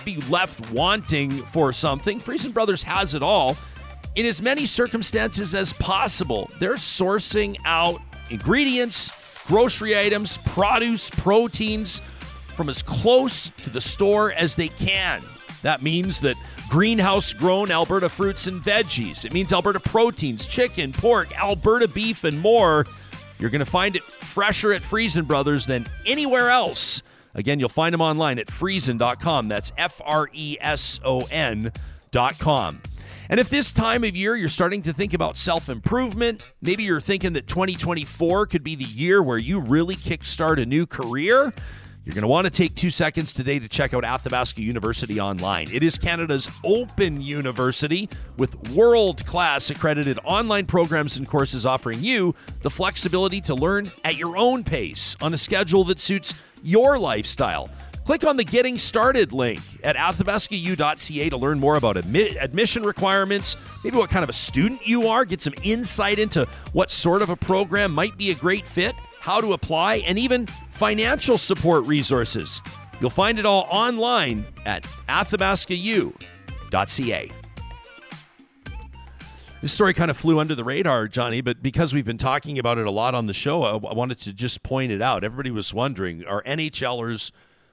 be left wanting for something, Freson Brothers has it all in as many circumstances as possible. They're sourcing out ingredients, grocery items, produce, proteins from as close to the store as they can. That means that greenhouse grown Alberta fruits and veggies. It means Alberta proteins, chicken, pork, Alberta beef, and more. You're going to find it fresher at Freson Brothers than anywhere else. Again, you'll find them online at freson.com. That's F R E S O N.com. And if this time of year you're starting to think about self improvement, maybe you're thinking that 2024 could be the year where you really kickstart a new career. You're going to want to take two seconds today to check out Athabasca University online. It is Canada's open university with world class accredited online programs and courses offering you the flexibility to learn at your own pace on a schedule that suits your lifestyle. Click on the Getting Started link at athabascau.ca to learn more about admi- admission requirements, maybe what kind of a student you are, get some insight into what sort of a program might be a great fit how to apply, and even financial support resources. You'll find it all online at athabascau.ca. This story kind of flew under the radar, Johnny, but because we've been talking about it a lot on the show, I, I wanted to just point it out. Everybody was wondering are NHLers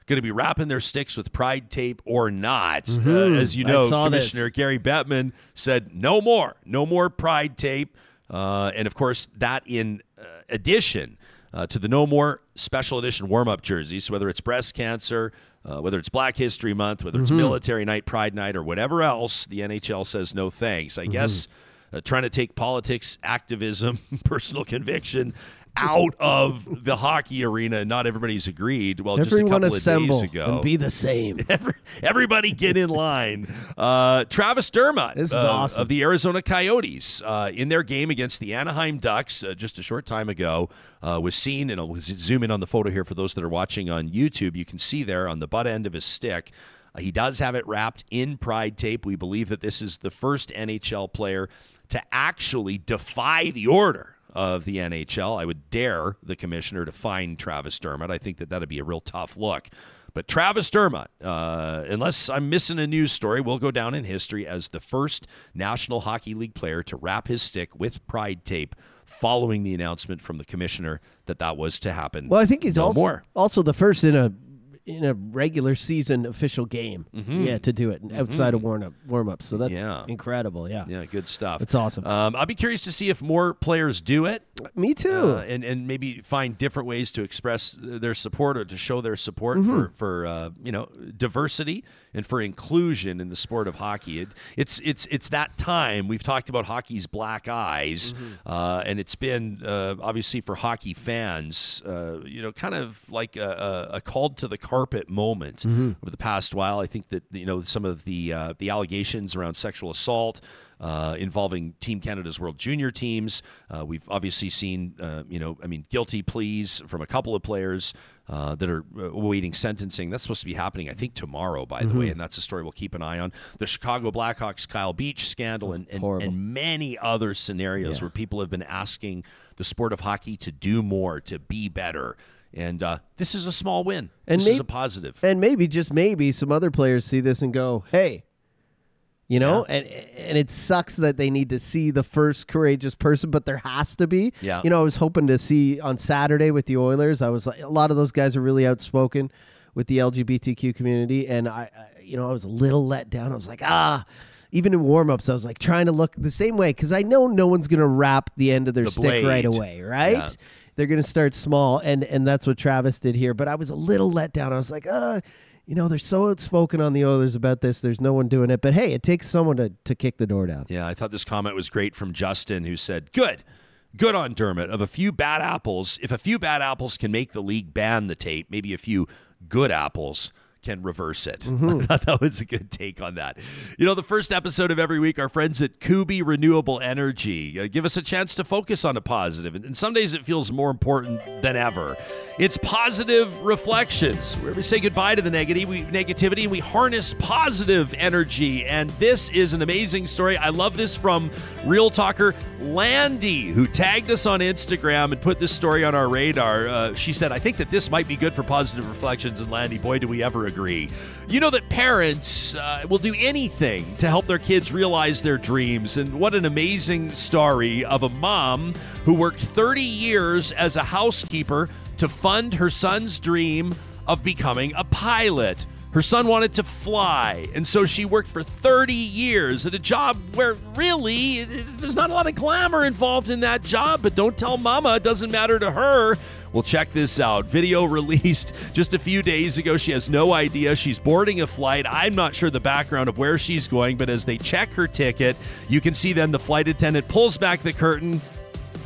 going to be wrapping their sticks with pride tape or not? Mm-hmm. Uh, as you know, Commissioner this. Gary Bettman said no more, no more pride tape. Uh, and of course, that in uh, addition uh, to the No More Special Edition warm up jerseys, whether it's breast cancer, uh, whether it's Black History Month, whether it's mm-hmm. Military Night, Pride Night, or whatever else, the NHL says no thanks. I mm-hmm. guess uh, trying to take politics, activism, *laughs* personal conviction out of the hockey arena. Not everybody's agreed. Well, Everyone just a couple of days ago, and be the same. *laughs* Every, everybody get in line. Uh, Travis Dermott this is uh, awesome. of the Arizona Coyotes uh, in their game against the Anaheim Ducks uh, just a short time ago uh, was seen, and I'll zoom in on the photo here for those that are watching on YouTube. You can see there on the butt end of his stick. Uh, he does have it wrapped in pride tape. We believe that this is the first NHL player to actually defy the order of the NHL. I would dare the commissioner to find Travis Dermott. I think that that'd be a real tough look. But Travis Dermott, uh, unless I'm missing a news story, will go down in history as the first National Hockey League player to wrap his stick with pride tape following the announcement from the commissioner that that was to happen. Well, I think he's no also, more. also the first in a in a regular season official game. Mm-hmm. Yeah, to do it outside mm-hmm. of warm up warm ups. So that's yeah. incredible. Yeah. Yeah, good stuff. It's awesome. Um, I'll be curious to see if more players do it. Me too. Uh, and and maybe find different ways to express their support or to show their support mm-hmm. for for uh, you know diversity and for inclusion in the sport of hockey. It, it's it's it's that time. We've talked about hockey's black eyes, mm-hmm. uh, and it's been uh, obviously for hockey fans, uh, you know, kind of like a, a, a called to the carpet moment mm-hmm. over the past while. I think that you know some of the uh, the allegations around sexual assault. Uh, involving Team Canada's World Junior teams. Uh, we've obviously seen, uh, you know, I mean, guilty pleas from a couple of players uh, that are awaiting sentencing. That's supposed to be happening, I think, tomorrow, by the mm-hmm. way, and that's a story we'll keep an eye on. The Chicago Blackhawks Kyle Beach scandal and, and, and, many other scenarios yeah. where people have been asking the sport of hockey to do more, to be better. And uh, this is a small win. And this is a positive. And maybe, just maybe, some other players see this and go, hey, you know yeah. and and it sucks that they need to see the first courageous person but there has to be yeah you know i was hoping to see on saturday with the oilers i was like a lot of those guys are really outspoken with the lgbtq community and i, I you know i was a little let down i was like ah even in warm-ups i was like trying to look the same way because i know no one's going to wrap the end of their the stick blade. right away right yeah. They're going to start small and and that's what travis did here but i was a little let down i was like uh you know, they're so outspoken on the Oilers about this. There's no one doing it. But hey, it takes someone to, to kick the door down. Yeah, I thought this comment was great from Justin, who said, Good. Good on Dermott. Of a few bad apples, if a few bad apples can make the league ban the tape, maybe a few good apples can reverse it. *laughs* Mm-hmm. I thought that was a good take on that. You know, the first episode of every week, our friends at Kuby Renewable Energy uh, give us a chance to focus on a positive, and, and some days it feels more important than ever. It's positive reflections, where we say goodbye to the negative, we, negativity and we harness positive energy. And this is an amazing story. I love this from Real Talker Landi, who tagged us on Instagram and put this story on our radar. Uh, she said, I think that this might be good for positive reflections. And Landi, boy, do we ever agree agree. You know that parents uh, will do anything to help their kids realize their dreams. And what an amazing story of a mom who worked 30 years as a housekeeper to fund her son's dream of becoming a pilot. Her son wanted to fly, and so she worked for 30 years at a job where really there's not a lot of glamour involved in that job. But don't tell mama, it doesn't matter to her Well, check this out. Video *laughs* released just a few days ago. She has no idea. She's boarding a flight. I'm not sure the background of where she's going, but as they check her ticket, you can see then the flight attendant pulls back the curtain,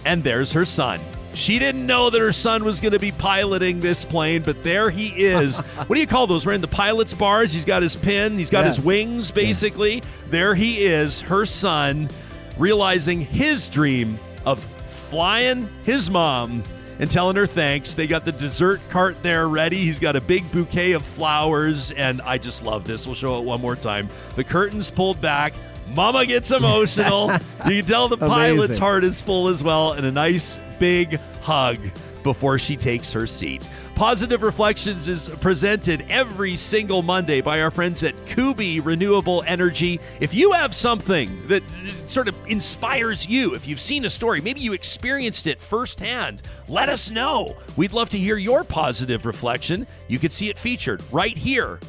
and there's her son. She didn't know that her son was going to be piloting this plane, but there he is. *laughs* what do you call those? We're in the pilot's bars. He's got his pin, he's got Yeah. his wings, basically. There he is, her son, realizing his dream of flying his mom and telling her thanks. They got the dessert cart there ready. He's got a big bouquet of flowers, and I just love this. We'll show it one more time. The curtains pulled back. Mama gets *laughs* emotional. you can tell the pilot's heart is full as well, and a nice big hug before she takes her seat. Positive Reflections is presented every single Monday by our friends at Kuby Renewable Energy. If you have something that sort of inspires you, if you've seen a story, maybe you experienced it firsthand, let us know. We'd love to hear your positive reflection. You could see it featured right here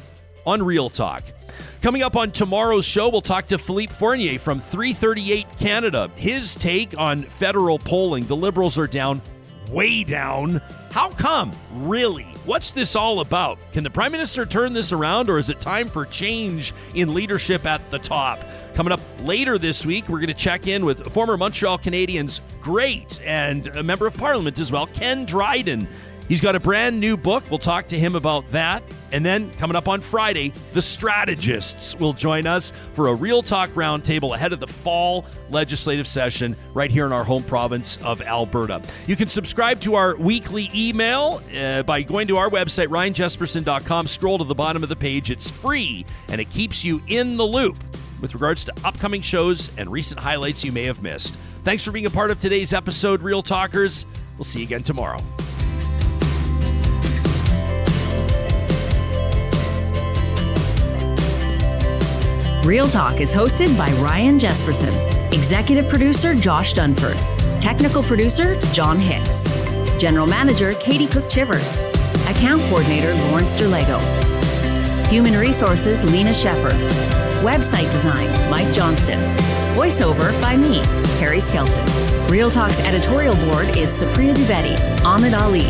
on Real Talk. Coming up on tomorrow's show, we'll talk to Philippe Fournier from 338 Canada. His take on federal polling. The Liberals are down, way down. How come? Really? What's this all about? Can the Prime Minister turn this around, or is it time for change in leadership at the top? Coming up later this week, we're going to check in with former Montreal Canadiens great and a member of Parliament as well, Ken Dryden. He's got a brand new book. We'll talk to him about that. And then coming up on Friday, the strategists will join us for a Real Talk roundtable ahead of the fall legislative session right here in our home province of Alberta. You can subscribe to our weekly email uh, by going to our website, ryanjespersen.com. Scroll to the bottom of the page. It's free and it keeps you in the loop with regards to upcoming shows and recent highlights you may have missed. Thanks for being a part of today's episode, Real Talkers. We'll see you again tomorrow. Real Talk is hosted by Ryan Jespersen, executive producer Josh Dunford, technical producer John Hicks, general manager Katie Cook Chivers, account coordinator Lawrence Derlego, human resources Lena Shepard, website design Mike Johnston, voiceover by me, Carrie Skelton. Real Talk's editorial board is Supriya Dwivedi, Ahmed Ali,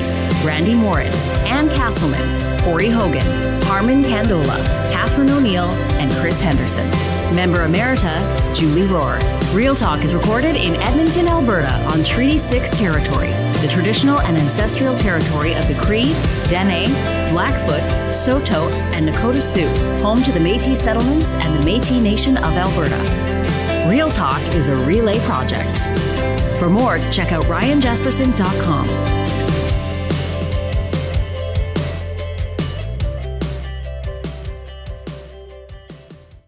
Randy Morin, Ann Castleman, Corey Hogan, Harmon Candola, Catherine O'Neill, and Chris Henderson. Member Emerita, Julie Rohr. Real Talk is recorded in Edmonton, Alberta on Treaty 6 territory, the traditional and ancestral territory of the Cree, Dene, Blackfoot, Saulteaux, and Nakota Sioux, home to the Métis settlements and the Métis Nation of Alberta. Real Talk is a relay project. For more, check out ryanjespersen.com.